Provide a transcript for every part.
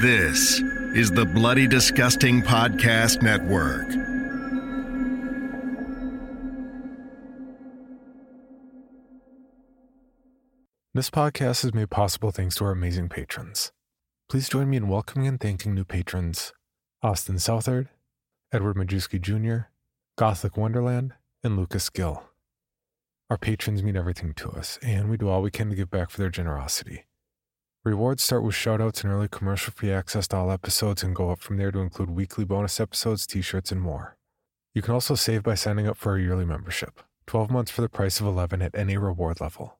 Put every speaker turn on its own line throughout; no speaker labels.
This is the Bloody Disgusting Podcast Network.
This podcast is made possible thanks to our amazing patrons. Please join me in welcoming and thanking new patrons Austin Southard, Edward Majewski Jr., Gothic Wonderland, and Lucas Gill. Our patrons mean everything to us, and we do all we can to give back for their generosity. Rewards start with shoutouts and early commercial free access to all episodes and go up from there to include weekly bonus episodes, t shirts, and more. You can also save by signing up for a yearly membership 12 months for the price of 11 at any reward level.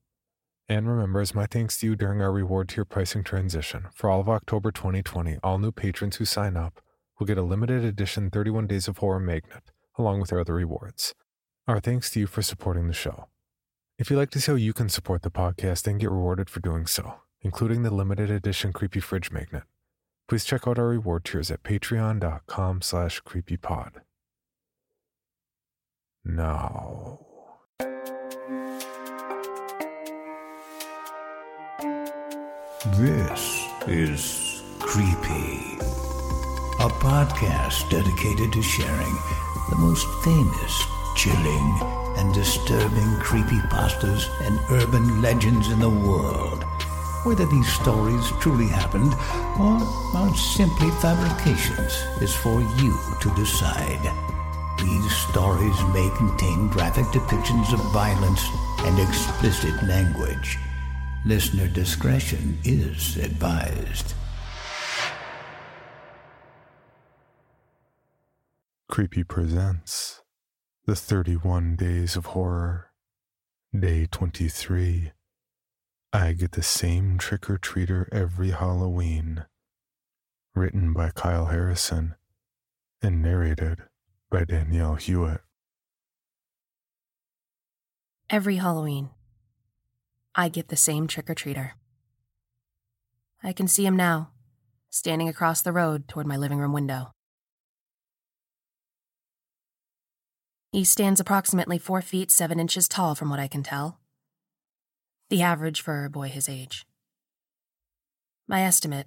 And remember, as my thanks to you during our reward tier pricing transition, for all of October 2020, all new patrons who sign up will get a limited edition 31 Days of Horror magnet, along with our other rewards. Our thanks to you for supporting the show. If you'd like to see how you can support the podcast and get rewarded for doing so, including the limited edition Creepy Fridge Magnet. Please check out our reward tiers at patreon.com slash creepypod. Now...
This is Creepy, a podcast dedicated to sharing the most famous, chilling, and disturbing creepy pastas and urban legends in the world. Whether these stories truly happened or are simply fabrications is for you to decide. These stories may contain graphic depictions of violence and explicit language. Listener discretion is advised.
Creepy presents The 31 Days of Horror, Day 23. I get the same trick or treater every Halloween. Written by Kyle Harrison and narrated by Danielle Hewitt.
Every Halloween, I get the same trick or treater. I can see him now, standing across the road toward my living room window. He stands approximately four feet seven inches tall, from what I can tell the average for a boy his age. My estimate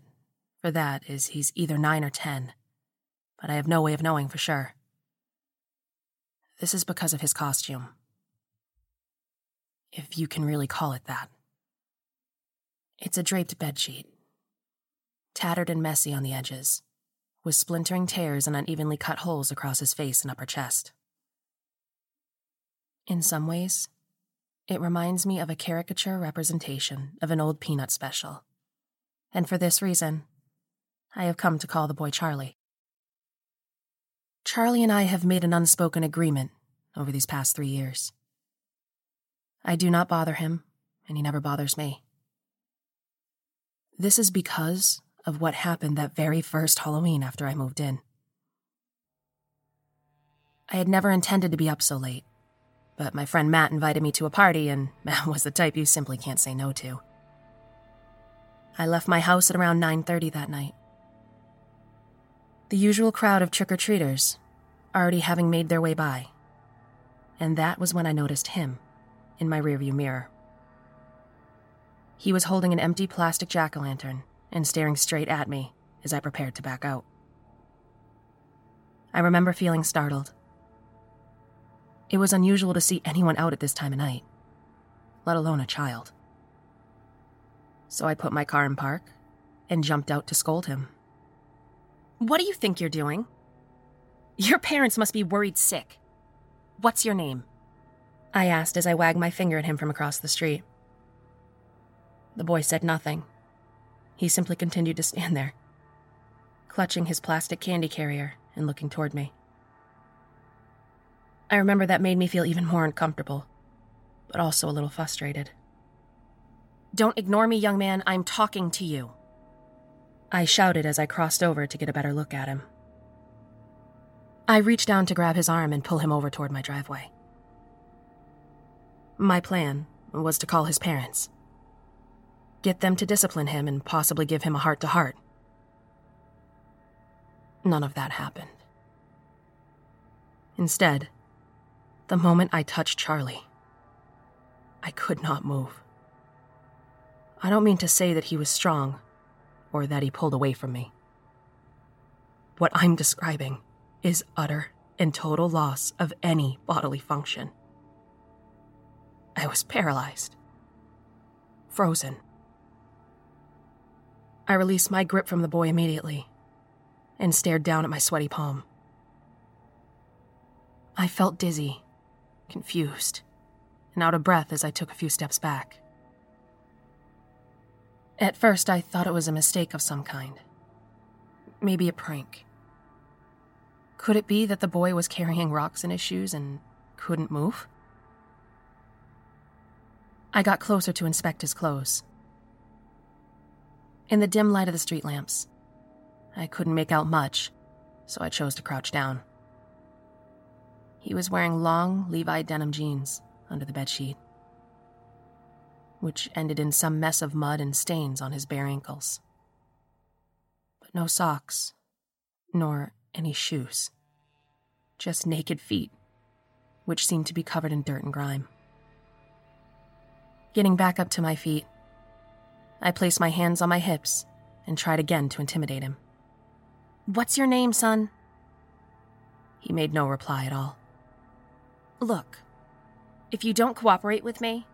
for that is he's either 9 or 10, but I have no way of knowing for sure. This is because of his costume. If you can really call it that. It's a draped bedsheet, tattered and messy on the edges, with splintering tears and unevenly cut holes across his face and upper chest. In some ways, it reminds me of a caricature representation of an old Peanut special. And for this reason, I have come to call the boy Charlie. Charlie and I have made an unspoken agreement over these past three years. I do not bother him, and he never bothers me. This is because of what happened that very first Halloween after I moved in. I had never intended to be up so late but my friend Matt invited me to a party, and Matt was the type you simply can't say no to. I left my house at around 9:30 that night. The usual crowd of trick-or-treaters already having made their way by. And that was when I noticed him in my rearview mirror. He was holding an empty plastic jack-o'-lantern and staring straight at me as I prepared to back out. I remember feeling startled. It was unusual to see anyone out at this time of night, let alone a child. So I put my car in park and jumped out to scold him. What do you think you're doing? Your parents must be worried sick. What's your name? I asked as I wagged my finger at him from across the street. The boy said nothing. He simply continued to stand there, clutching his plastic candy carrier and looking toward me. I remember that made me feel even more uncomfortable, but also a little frustrated. Don't ignore me, young man. I'm talking to you. I shouted as I crossed over to get a better look at him. I reached down to grab his arm and pull him over toward my driveway. My plan was to call his parents, get them to discipline him, and possibly give him a heart to heart. None of that happened. Instead, the moment I touched Charlie, I could not move. I don't mean to say that he was strong or that he pulled away from me. What I'm describing is utter and total loss of any bodily function. I was paralyzed, frozen. I released my grip from the boy immediately and stared down at my sweaty palm. I felt dizzy, confused, and out of breath as I took a few steps back. At first, I thought it was a mistake of some kind. Maybe a prank. Could it be that the boy was carrying rocks in his shoes and couldn't move? I got closer to inspect his clothes. In the dim light of the street lamps, I couldn't make out much, so I chose to crouch down. He was wearing long Levi denim jeans under the bedsheet, which ended in some mess of mud and stains on his bare ankles. But no socks, nor any shoes. Just naked feet, which seemed to be covered in dirt and grime. Getting back up to my feet, I placed my hands on my hips and tried again to intimidate him. What's your name, son? He made no reply at all. Look, if you don't cooperate with me,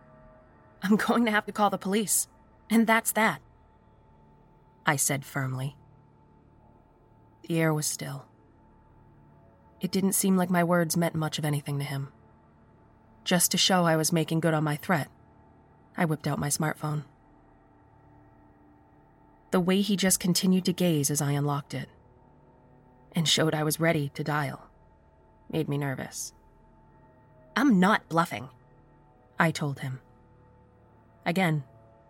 I'm going to have to call the police, and that's that. I said firmly. The air was still. It didn't seem like my words meant much of anything to him. Just to show I was making good on my threat, I whipped out my smartphone. The way he just continued to gaze as I unlocked it and showed I was ready to dial made me nervous. I'm not bluffing, I told him. Again,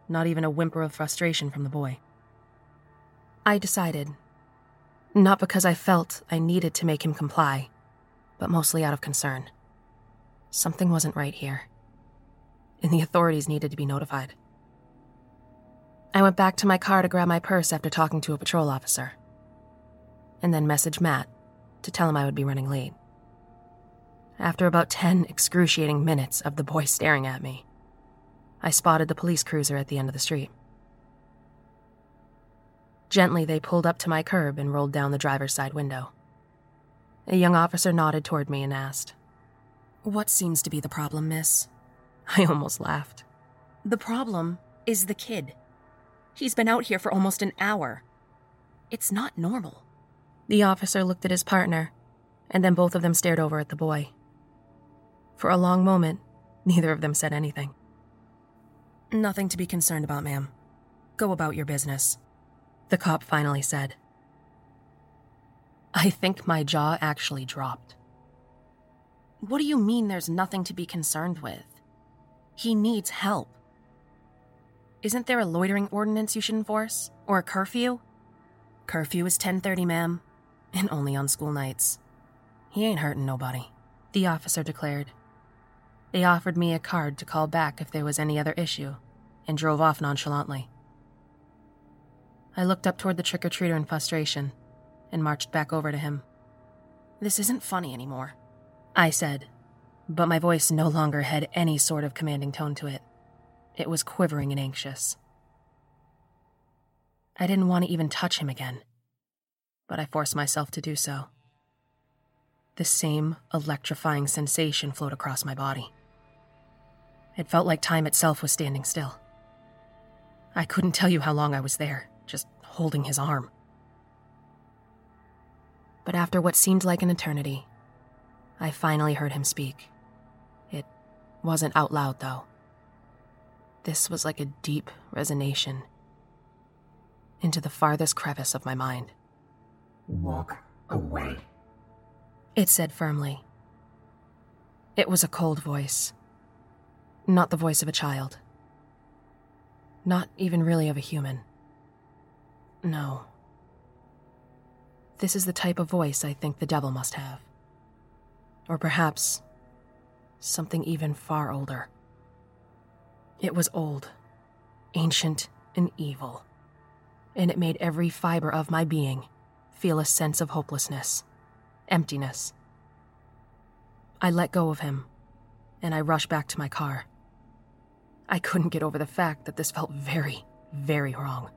not even a whimper of frustration from the boy. I decided, not because I felt I needed to make him comply, but mostly out of concern. Something wasn't right here, and the authorities needed to be notified. I went back to my car to grab my purse after talking to a patrol officer and then messaged Matt to tell him I would be running late. After about 10 excruciating minutes of the boy staring at me, I spotted the police cruiser at the end of the street. Gently, they pulled up to my curb and rolled down the driver's side window. A young officer nodded toward me and asked, What seems to be the problem, miss? I almost laughed. The problem is the kid. He's been out here for almost an hour. It's not normal. The officer looked at his partner, and then both of them stared over at the boy. For a long moment, neither of them said anything. Nothing to be concerned about, ma'am. Go about your business, the cop finally said. I think my jaw actually dropped. What do you mean there's nothing to be concerned with? He needs help. Isn't there a loitering ordinance you should enforce? Or a curfew? Curfew is 10:30, ma'am and only on school nights. He ain't hurting nobody, the officer declared. They offered me a card to call back if there was any other issue, and drove off nonchalantly. I looked up toward the trick or treater in frustration and marched back over to him. This isn't funny anymore, I said, but my voice no longer had any sort of commanding tone to it. It was quivering and anxious. I didn't want to even touch him again, but I forced myself to do so. The same electrifying sensation flowed across my body. It felt like time itself was standing still. I couldn't tell you how long I was there, just holding his arm. But after what seemed like an eternity, I finally heard him speak. It wasn't out loud, though. This was like a deep resonation into the farthest crevice of my mind.
Walk away,
it said firmly. It was a cold voice, not the voice of a child, not even really of a human. No. This is the type of voice I think the devil must have. Or perhaps something even far older. It was old, ancient, and evil, and it made every fiber of my being feel a sense of hopelessness, emptiness. I let go of him, and I rushed back to my car. I couldn't get over the fact that this felt very, very wrong.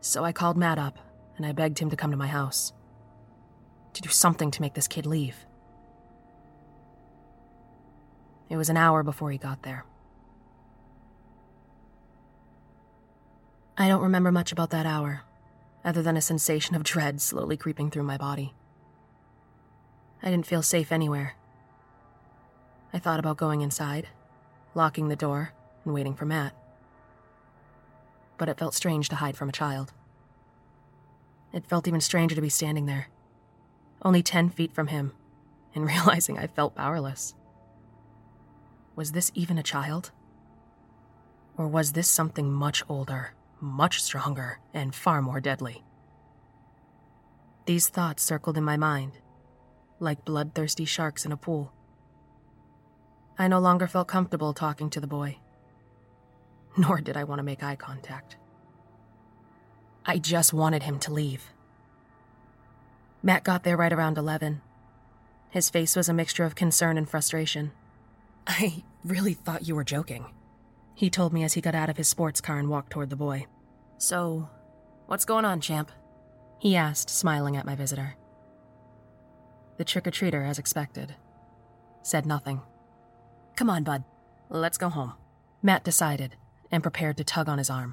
So I called Matt up and I begged him to come to my house. To do something to make this kid leave. It was an hour before he got there. I don't remember much about that hour, other than a sensation of dread slowly creeping through my body. I didn't feel safe anywhere. I thought about going inside, locking the door, and waiting for Matt but it felt strange to hide from a child. It felt even stranger to be standing there, only 10 feet from him, and realizing I felt powerless. Was this even a child? Or was this something much older, much stronger, and far more deadly? These thoughts circled in my mind, like bloodthirsty sharks in a pool. I no longer felt comfortable talking to the boy nor did I want to make eye contact. I just wanted him to leave. Matt got there right around 11. His face was a mixture of concern and frustration. I really thought you were joking, he told me as he got out of his sports car and walked toward the boy. So, what's going on, champ? He asked, smiling at my visitor. The trick or treater, as expected, said nothing. Come on, bud. Let's go home. Matt decided, and prepared to tug on his arm.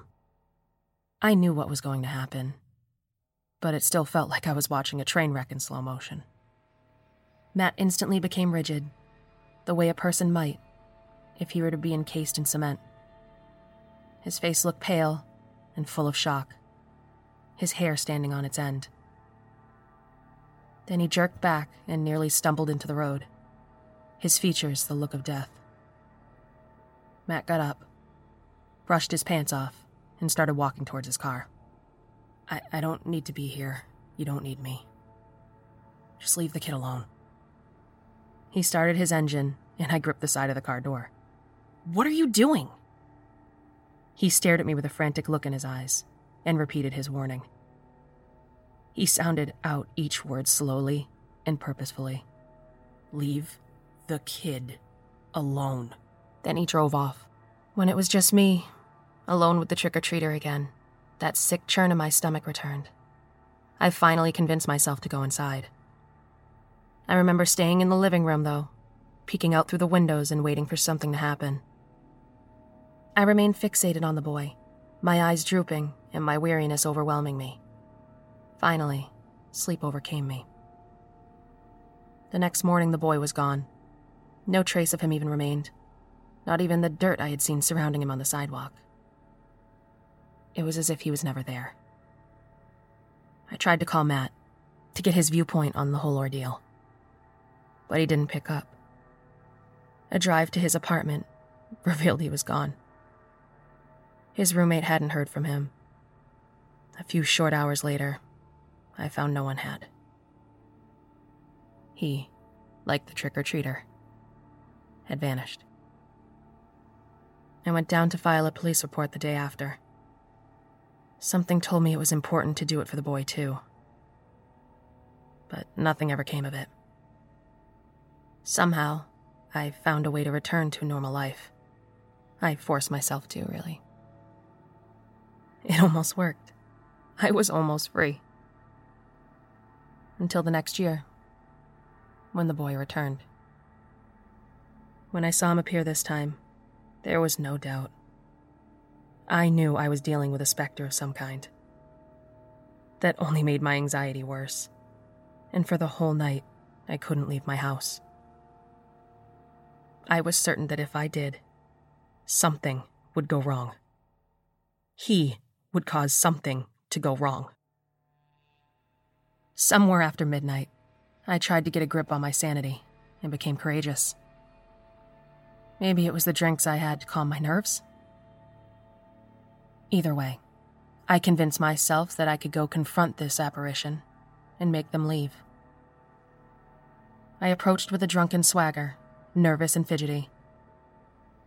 I knew what was going to happen, but it still felt like I was watching a train wreck in slow motion. Matt instantly became rigid, the way a person might if he were to be encased in cement. His face looked pale and full of shock, his hair standing on its end. Then he jerked back and nearly stumbled into the road, his features the look of death. Matt got up, brushed his pants off, and started walking towards his car. I, I don't need to be here. You don't need me. Just leave the kid alone. He started his engine, and I gripped the side of the car door. What are you doing? He stared at me with a frantic look in his eyes and repeated his warning. He sounded out each word slowly and purposefully. Leave the kid alone. Then he drove off. When it was just me, alone with the trick or treater again, that sick churn in my stomach returned. I finally convinced myself to go inside. I remember staying in the living room, though, peeking out through the windows and waiting for something to happen. I remained fixated on the boy, my eyes drooping and my weariness overwhelming me. Finally, sleep overcame me. The next morning, the boy was gone. No trace of him even remained, not even the dirt I had seen surrounding him on the sidewalk. It was as if he was never there. I tried to call Matt to get his viewpoint on the whole ordeal, but he didn't pick up. A drive to his apartment revealed he was gone. His roommate hadn't heard from him. A few short hours later, I found no one had. He, like the trick or treater, had vanished. I went down to file a police report the day after. Something told me it was important to do it for the boy, too. But nothing ever came of it. Somehow, I found a way to return to normal life. I forced myself to, really. It almost worked. I was almost free. Until the next year, when the boy returned. When I saw him appear this time, there was no doubt. I knew I was dealing with a specter of some kind. That only made my anxiety worse. And for the whole night, I couldn't leave my house. I was certain that if I did, something would go wrong. He would cause something to go wrong. Somewhere after midnight, I tried to get a grip on my sanity and became courageous. Maybe it was the drinks I had to calm my nerves. Either way, I convinced myself that I could go confront this apparition and make them leave. I approached with a drunken swagger, nervous and fidgety.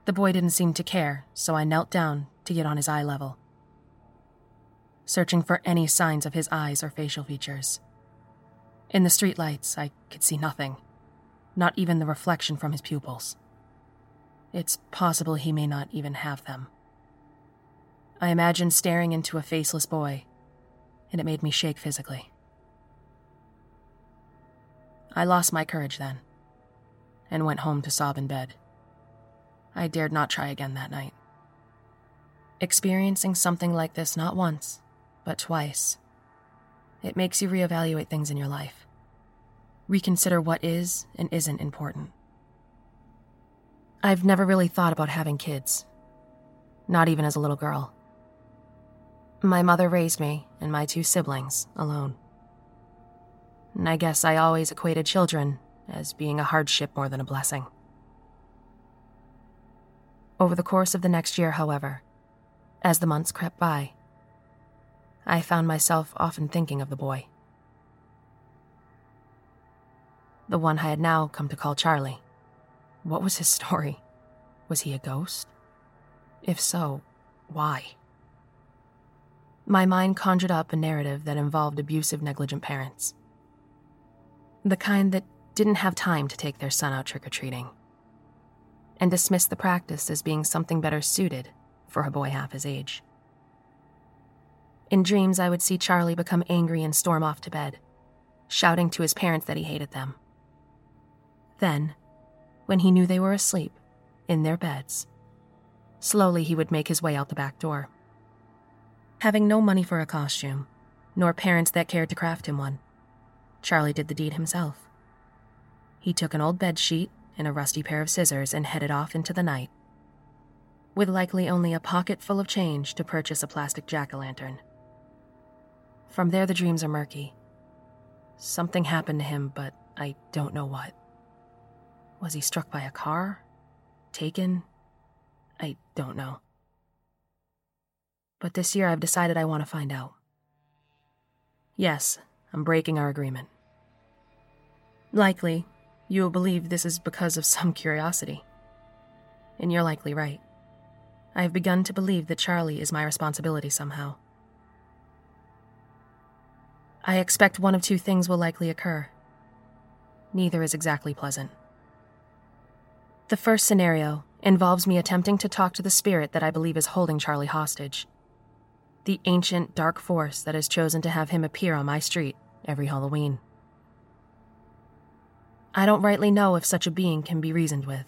The boy didn't seem to care, so I knelt down to get on his eye level, searching for any signs of his eyes or facial features. In the streetlights, I could see nothing, not even the reflection from his pupils. It's possible he may not even have them. I imagined staring into a faceless boy, and it made me shake physically. I lost my courage then, and went home to sob in bed. I dared not try again that night. Experiencing something like this not once, but twice, it makes you reevaluate things in your life, reconsider what is and isn't important. I've never really thought about having kids, not even as a little girl. My mother raised me and my two siblings alone. And I guess I always equated children as being a hardship more than a blessing. Over the course of the next year, however, as the months crept by, I found myself often thinking of the boy. The one I had now come to call Charlie. What was his story? Was he a ghost? If so, why? My mind conjured up a narrative that involved abusive, negligent parents. The kind that didn't have time to take their son out trick or treating, and dismissed the practice as being something better suited for a boy half his age. In dreams, I would see Charlie become angry and storm off to bed, shouting to his parents that he hated them. Then, when he knew they were asleep, in their beds, slowly he would make his way out the back door. Having no money for a costume, nor parents that cared to craft him one, Charlie did the deed himself. He took an old bed sheet and a rusty pair of scissors and headed off into the night, with likely only a pocket full of change to purchase a plastic jack o' lantern. From there, the dreams are murky. Something happened to him, but I don't know what. Was he struck by a car? Taken? I don't know. But this year I've decided I want to find out. Yes, I'm breaking our agreement. Likely, you will believe this is because of some curiosity. And you're likely right. I have begun to believe that Charlie is my responsibility somehow. I expect one of two things will likely occur. Neither is exactly pleasant. The first scenario involves me attempting to talk to the spirit that I believe is holding Charlie hostage the ancient dark force that has chosen to have him appear on my street every Halloween. I don't rightly know if such a being can be reasoned with,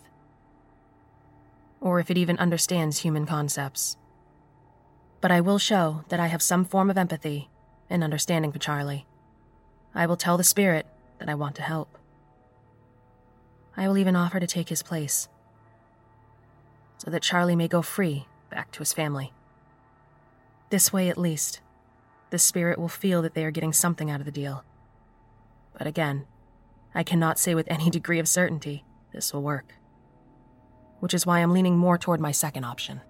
or if it even understands human concepts. But I will show that I have some form of empathy and understanding for Charlie. I will tell the spirit that I want to help. I will even offer to take his place, so that Charlie may go free back to his family. This way, at least, the spirit will feel that they are getting something out of the deal. But again, I cannot say with any degree of certainty this will work. Which is why I'm leaning more toward my second option.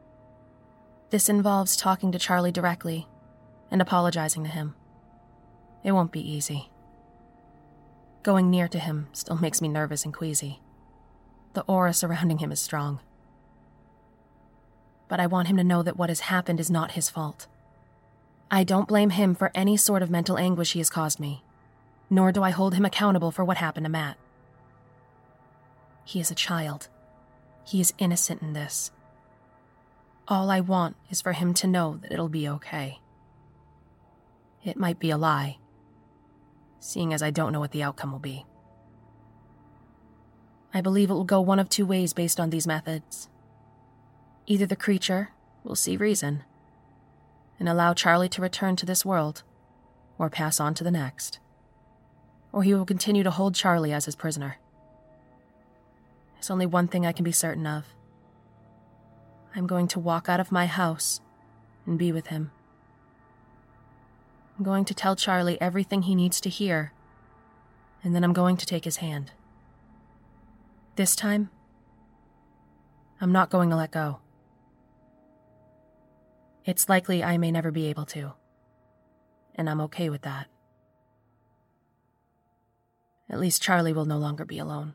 This involves talking to Charlie directly and apologizing to him. It won't be easy. Going near to him still makes me nervous and queasy. The aura surrounding him is strong. But I want him to know that what has happened is not his fault. I don't blame him for any sort of mental anguish he has caused me, nor do I hold him accountable for what happened to Matt. He is a child. He is innocent in this. All I want is for him to know that it'll be okay. It might be a lie, seeing as I don't know what the outcome will be. I believe it will go one of two ways based on these methods. Either the creature will see reason and allow Charlie to return to this world, or pass on to the next, or he will continue to hold Charlie as his prisoner. There's only one thing I can be certain of. I'm going to walk out of my house and be with him. I'm going to tell Charlie everything he needs to hear, and then I'm going to take his hand. This time, I'm not going to let go. It's likely I may never be able to, and I'm okay with that. At least Charlie will no longer be alone.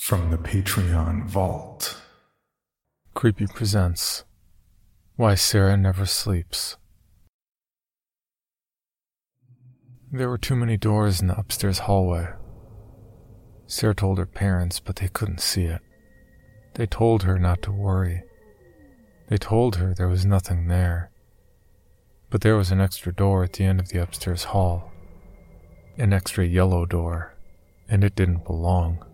From the Patreon Vault. Creepy presents Why Sarah Never Sleeps. There were too many doors in the upstairs hallway. Sarah told her parents, but they couldn't see it. They told her not to worry. They told her there was nothing there. But there was an extra door at the end of the upstairs hall. An extra yellow door, and it didn't belong.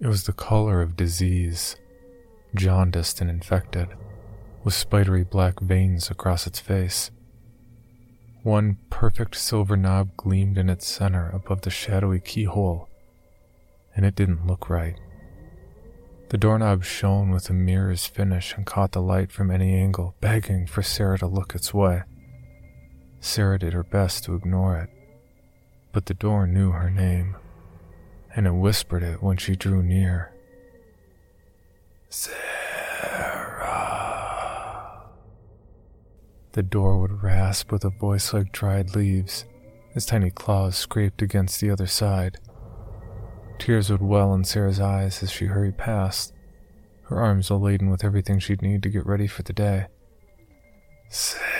It was the color of disease, jaundiced and infected, with spidery black veins across its face. One perfect silver knob gleamed in its center above the shadowy keyhole, and it didn't look right. The doorknob shone with a mirror's finish and caught the light from any angle, begging for Sarah to look its way. Sarah did her best to ignore it, but the door knew her name and it whispered it when she drew near. Sarah. The door would rasp with a voice like dried leaves as tiny claws scraped against the other side. Tears would well in Sarah's eyes as she hurried past, her arms all laden with everything she'd need to get ready for the day. Sarah.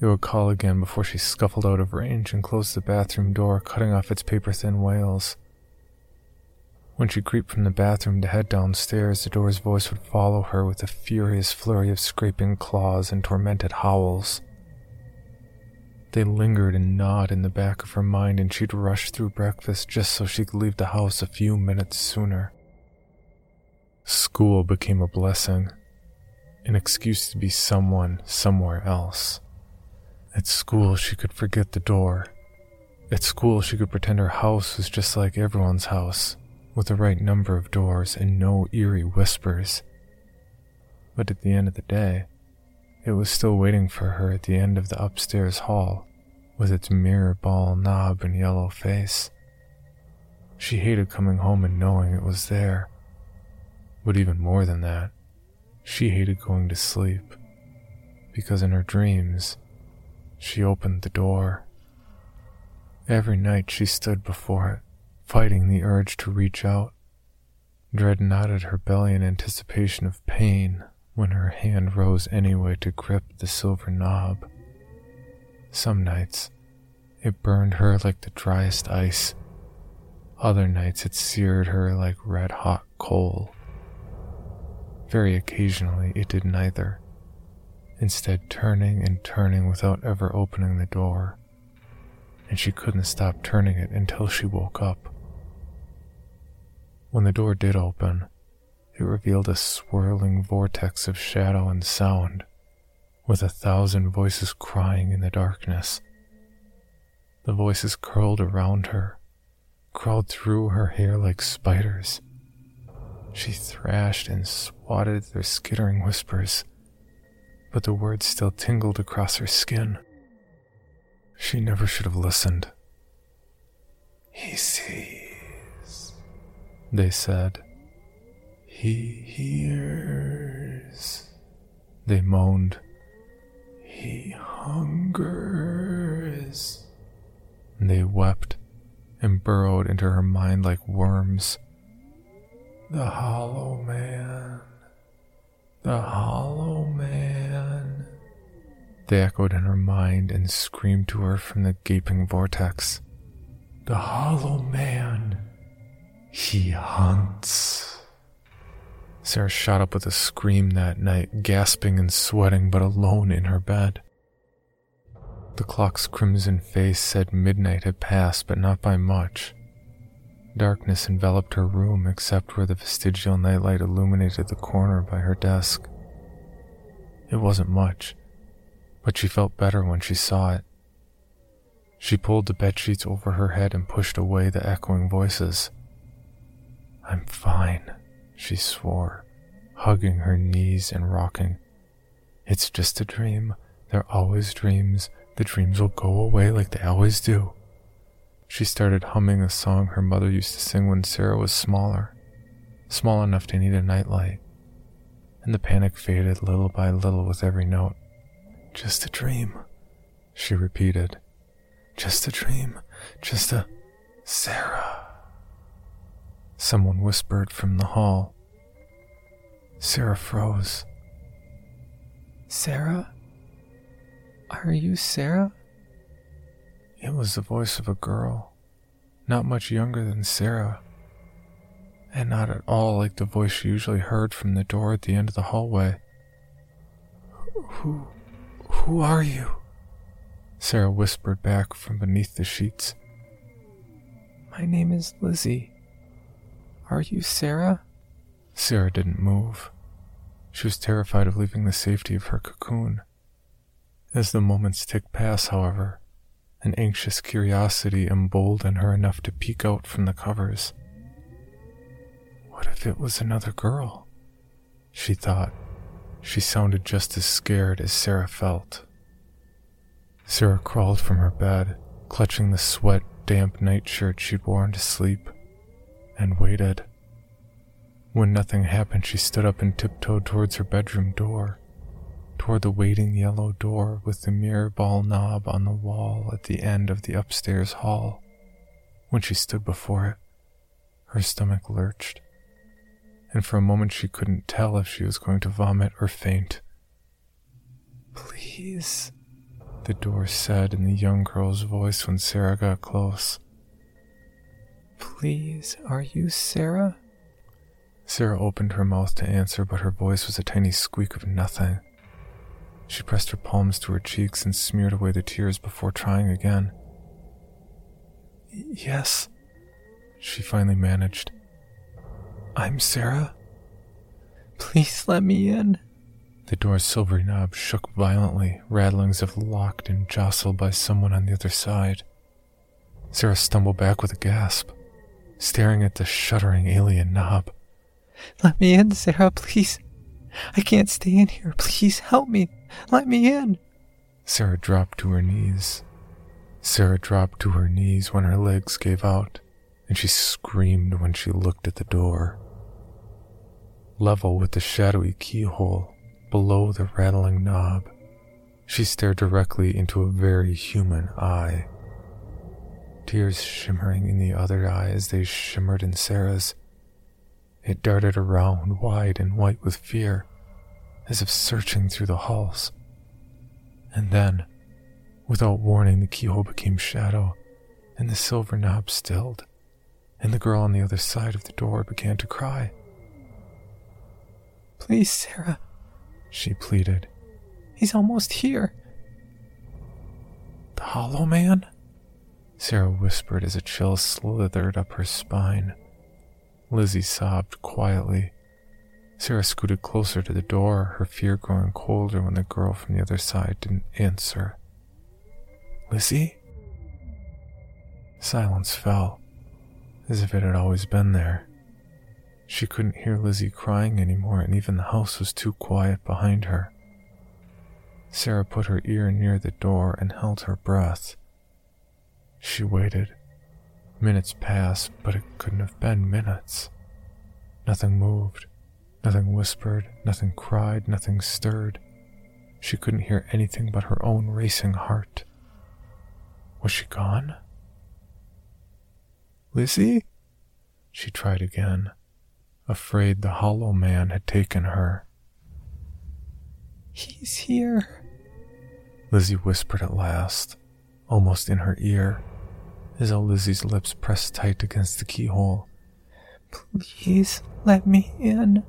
It would call again before she scuffled out of range and closed the bathroom door, cutting off its paper thin wails. When she creeped from the bathroom to head downstairs, the door's voice would follow her with a furious flurry of scraping claws and tormented howls. They lingered and gnawed in the back of her mind, and she'd rush through breakfast just so she could leave the house a few minutes sooner. School became a blessing, an excuse to be someone somewhere else. At school, she could forget the door. At school, she could pretend her house was just like everyone's house, with the right number of doors and no eerie whispers. But at the end of the day, it was still waiting for her at the end of the upstairs hall, with its mirror ball knob and yellow face. She hated coming home and knowing it was there. But even more than that, she hated going to sleep, because in her dreams, she opened the door. Every night she stood before it, fighting the urge to reach out. Dread knotted her belly in anticipation of pain when her hand rose anyway to grip the silver knob. Some nights, it burned her like the driest ice. Other nights, it seared her like red hot coal. Very occasionally, it did neither instead turning and turning without ever opening the door, and she couldn't stop turning it until she woke up. When the door did open, it revealed a swirling vortex of shadow and sound, with a thousand voices crying in the darkness. The voices curled around her, crawled through her hair like spiders. She thrashed and swatted their skittering whispers, but the words still tingled across her skin. She never should have listened. He sees, they said. He hears, they moaned. He hungers. They wept and burrowed into her mind like worms. The Hollow Man. The Hollow Man. They echoed in her mind and screamed to her from the gaping vortex. The Hollow Man. He hunts. Sarah shot up with a scream that night, gasping and sweating, but alone in her bed. The clock's crimson face said midnight had passed, but not by much. Darkness enveloped her room except where the vestigial nightlight illuminated the corner by her desk. It wasn't much, but she felt better when she saw it. She pulled the bedsheets over her head and pushed away the echoing voices. I'm fine, she swore, hugging her knees and rocking. It's just a dream. They're always dreams. The dreams will go away like they always do. She started humming a song her mother used to sing when Sarah was smaller, small enough to need a nightlight. And the panic faded little by little with every note. Just a dream, she repeated. Just a dream. Just a. Sarah. Someone whispered from the hall. Sarah froze. Sarah? Are you Sarah? It was the voice of a girl, not much younger than Sarah, and not at all like the voice she usually heard from the door at the end of the hallway. Who, who are you? Sarah whispered back from beneath the sheets. My name is Lizzie. Are you Sarah? Sarah didn't move. She was terrified of leaving the safety of her cocoon. As the moments ticked past, however, an anxious curiosity emboldened her enough to peek out from the covers. What if it was another girl? She thought. She sounded just as scared as Sarah felt. Sarah crawled from her bed, clutching the sweat damp nightshirt she'd worn to sleep, and waited. When nothing happened, she stood up and tiptoed towards her bedroom door toward the waiting yellow door with the mirror ball knob on the wall at the end of the upstairs hall. When she stood before it, her stomach lurched, and for a moment she couldn't tell if she was going to vomit or faint. Please, the door said in the young girl's voice when Sarah got close. Please, are you Sarah? Sarah opened her mouth to answer, but her voice was a tiny squeak of nothing. She pressed her palms to her cheeks and smeared away the tears before trying again. Yes, she finally managed. I'm Sarah. Please let me in. The door's silvery knob shook violently, rattling as if locked and jostled by someone on the other side. Sarah stumbled back with a gasp, staring at the shuddering alien knob. Let me in, Sarah, please. I can't stay in here. Please help me. Let me in. Sarah dropped to her knees. Sarah dropped to her knees when her legs gave out, and she screamed when she looked at the door. Level with the shadowy keyhole, below the rattling knob, she stared directly into a very human eye. Tears shimmering in the other eye as they shimmered in Sarah's. It darted around, wide and white with fear, as if searching through the halls. And then, without warning, the keyhole became shadow, and the silver knob stilled, and the girl on the other side of the door began to cry. Please, Sarah, she pleaded. He's almost here. The Hollow Man? Sarah whispered as a chill slithered up her spine. Lizzie sobbed quietly Sarah scooted closer to the door, her fear growing colder when the girl from the other side didn't answer. Lizzie? Silence fell, as if it had always been there. She couldn't hear Lizzie crying anymore, and even the house was too quiet behind her. Sarah put her ear near the door and held her breath. She waited. Minutes passed, but it couldn't have been minutes. Nothing moved, nothing whispered, nothing cried, nothing stirred. She couldn't hear anything but her own racing heart. Was she gone? Lizzie? She tried again, afraid the hollow man had taken her. He's here, Lizzie whispered at last, almost in her ear, as Lizzie's lips pressed tight against the keyhole. Please let me in.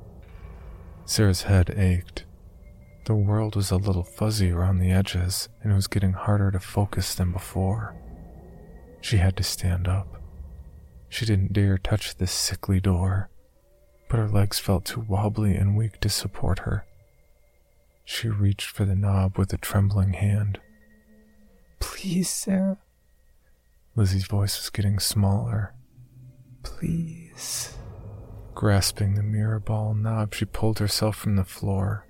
Sarah's head ached. The world was a little fuzzy around the edges, and it was getting harder to focus than before. She had to stand up. She didn't dare touch this sickly door, but her legs felt too wobbly and weak to support her. She reached for the knob with a trembling hand. Please, Sarah. Lizzie's voice was getting smaller. Please. Grasping the mirror ball knob, she pulled herself from the floor.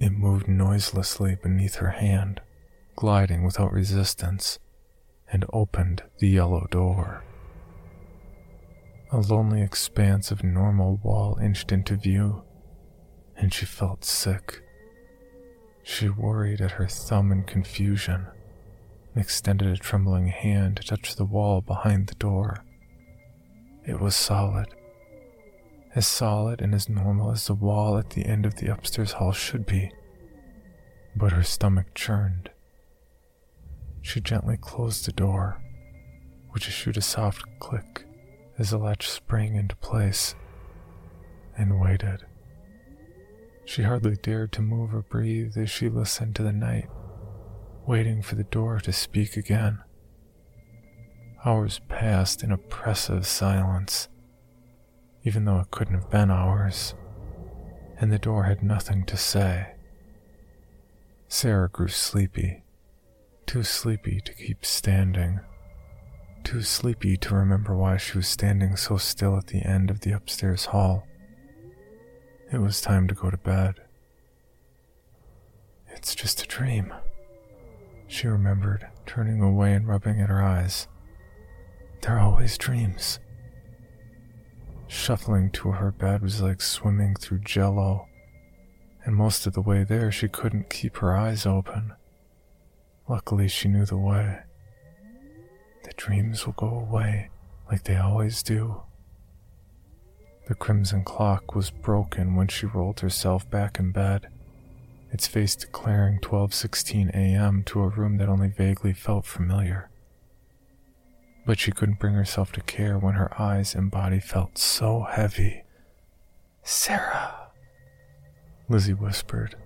It moved noiselessly beneath her hand, gliding without resistance, and opened the yellow door. A lonely expanse of normal wall inched into view, and she felt sick. She worried at her thumb in confusion and extended a trembling hand to touch the wall behind the door. It was solid, as solid and as normal as the wall at the end of the upstairs hall should be. But her stomach churned. She gently closed the door, which issued a soft click as the latch sprang into place, and waited. She hardly dared to move or breathe as she listened to the night, waiting for the door to speak again. Hours passed in oppressive silence even though it couldn't have been hours, and the door had nothing to say. Sarah grew sleepy, too sleepy to keep standing, too sleepy to remember why she was standing so still at the end of the upstairs hall. It was time to go to bed. It's just a dream, she remembered, turning away and rubbing at her eyes. They're always dreams. Shuffling to her bed was like swimming through jello, and most of the way there she couldn't keep her eyes open. Luckily, she knew the way. The dreams will go away like they always do. The crimson clock was broken when she rolled herself back in bed, its face declaring 12:16 a.m. to a room that only vaguely felt familiar but she couldn't bring herself to care when her eyes and body felt so heavy. Sarah, Lizzie whispered,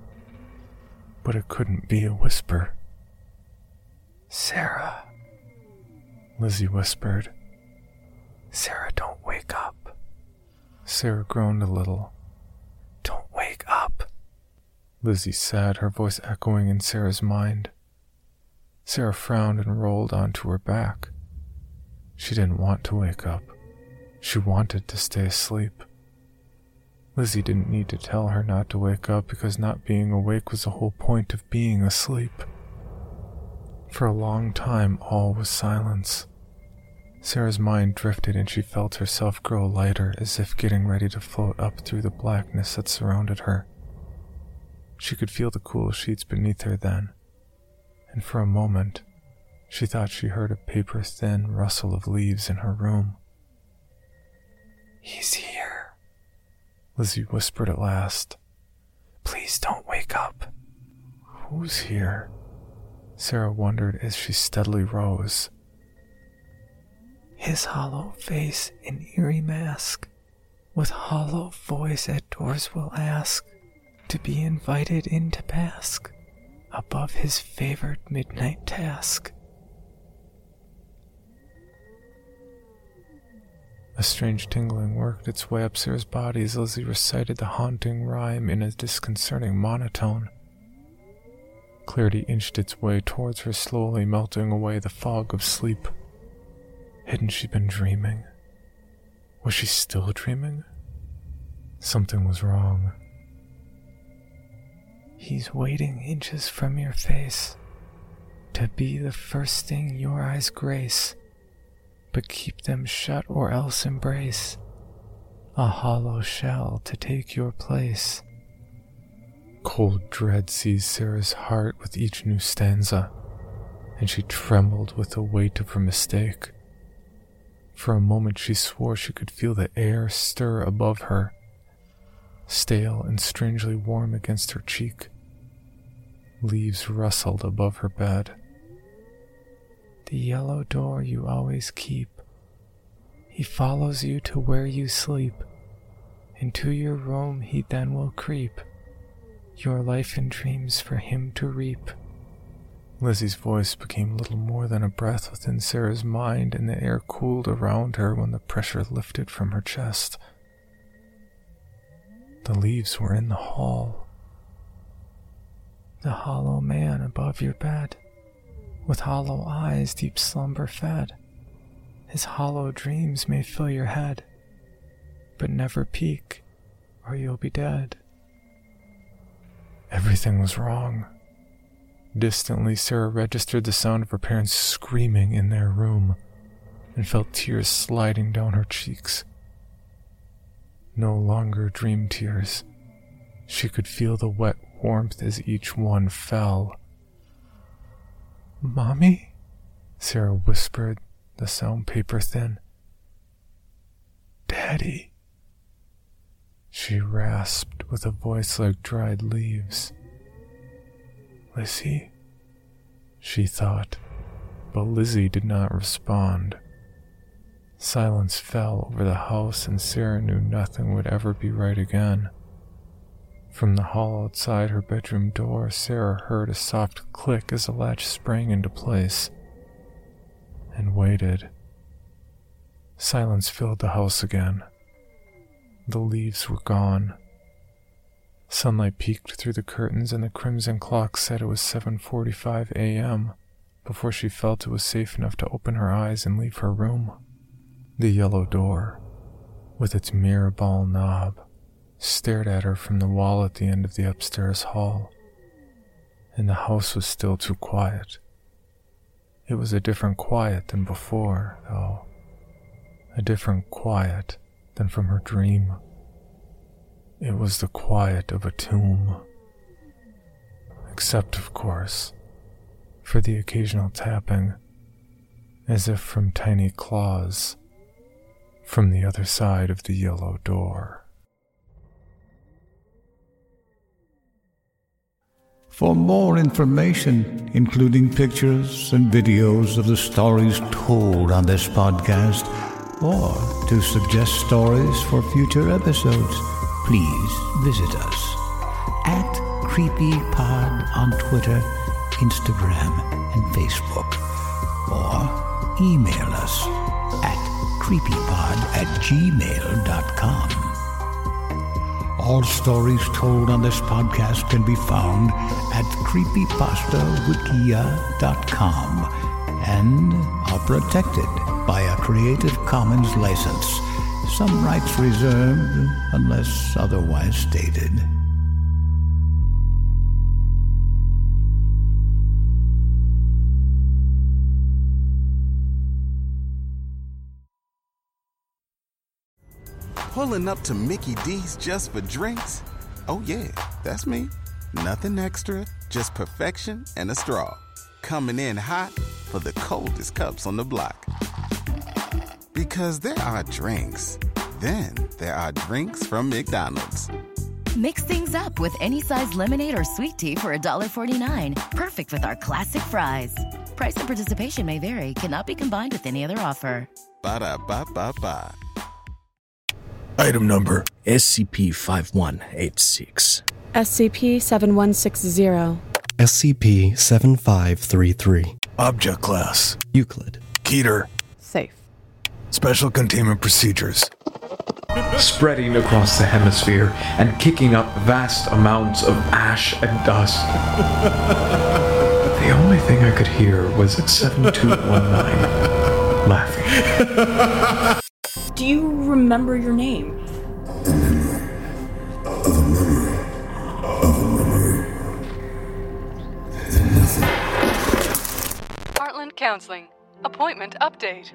but it couldn't be a whisper. Sarah, Lizzie whispered. Sarah, don't wake up. Sarah groaned a little. Don't wake up, Lizzie said, her voice echoing in Sarah's mind. Sarah frowned and rolled onto her back. She didn't want to wake up. She wanted to stay asleep. Lizzie didn't need to tell her not to wake up because not being awake was the whole point of being asleep. For a long time, all was silence. Sarah's mind drifted and she felt herself grow lighter as if getting ready to float up through the blackness that surrounded her. She could feel the cool sheets beneath her then, and for a moment, she thought she heard a paper thin rustle of leaves in her room. He's here, Lizzie whispered at last. Please don't wake up. Who's here? Sarah wondered as she steadily rose. His hollow face and eerie mask, with hollow voice at doors will ask to be invited in to bask above his favored midnight task. A strange tingling worked its way up Sarah's body as Lizzie recited the haunting rhyme in a disconcerting monotone. Clarity inched its way towards her, slowly melting away the fog of sleep. Hadn't she been dreaming? Was she still dreaming? Something was wrong. He's waiting inches from your face to be the first thing your eyes grace, but keep them shut or else embrace a hollow shell to take your place. Cold dread seized Sarah's heart with each new stanza, and she trembled with the weight of her mistake. For a moment she swore she could feel the air stir above her, stale and strangely warm against her cheek. Leaves rustled above her bed. The yellow door you always keep. He follows you to where you sleep. Into your room he then will creep. Your life and dreams for him to reap. Lizzie's voice became little more than a breath within Sarah's mind, and the air cooled around her when the pressure lifted from her chest. The leaves were in the hall. The hollow man above your bed, with hollow eyes deep slumber fed. His hollow dreams may fill your head, but never peek, or you'll be dead. Everything was wrong. Distantly, Sarah registered the sound of her parents screaming in their room and felt tears sliding down her cheeks. No longer dream tears. She could feel the wet warmth as each one fell. Mommy? Sarah whispered, the sound paper thin. Daddy. She rasped with a voice like dried leaves. Lizzie? She thought, but Lizzie did not respond. Silence fell over the house, and Sarah knew nothing would ever be right again. From the hall outside her bedroom door, Sarah heard a soft click as the latch sprang into place and waited. Silence filled the house again. The leaves were gone. Sunlight peeked through the curtains and the crimson clock said it was 7:45 a.m. before she felt it was safe enough to open her eyes and leave her room. The yellow door, with its mirror ball knob, stared at her from the wall at the end of the upstairs hall. And the house was still too quiet. It was a different quiet than before, though. A different quiet than from her dream. It was the quiet of a tomb. Except, of course, for the occasional tapping, as if from tiny claws, from the other side of the yellow door.
For more information, including pictures and videos of the stories told on this podcast, or to suggest stories for future episodes, please visit us at CreepyPod on Twitter, Instagram, and Facebook, or email us at creepypod at gmail.com. All stories told on this podcast can be found at creepypastawikia.com and are protected by a Creative Commons license. Some rights reserved unless otherwise stated.
Pulling up to Mickey D's just for drinks? Oh, yeah, that's me. Nothing extra, just perfection and a straw. Coming in hot for the coldest cups on the block. Because there are drinks, then there are drinks from McDonald's.
Mix things up with any size lemonade or sweet tea for $1.49. Perfect with our classic fries. Price and participation may vary, cannot be combined with any other offer.
Ba da ba ba ba.
Item number
SCP 5186.
SCP 7160.
SCP 7533.
Object Class
Euclid.
Keter
Safe.
Special Containment Procedures
Spreading across the hemisphere and kicking up vast amounts of ash and dust. the only thing I could hear was 7219 laughing.
Do you remember your name?
of a memory of a memory. Then nothing.
Heartland Counseling. Appointment update.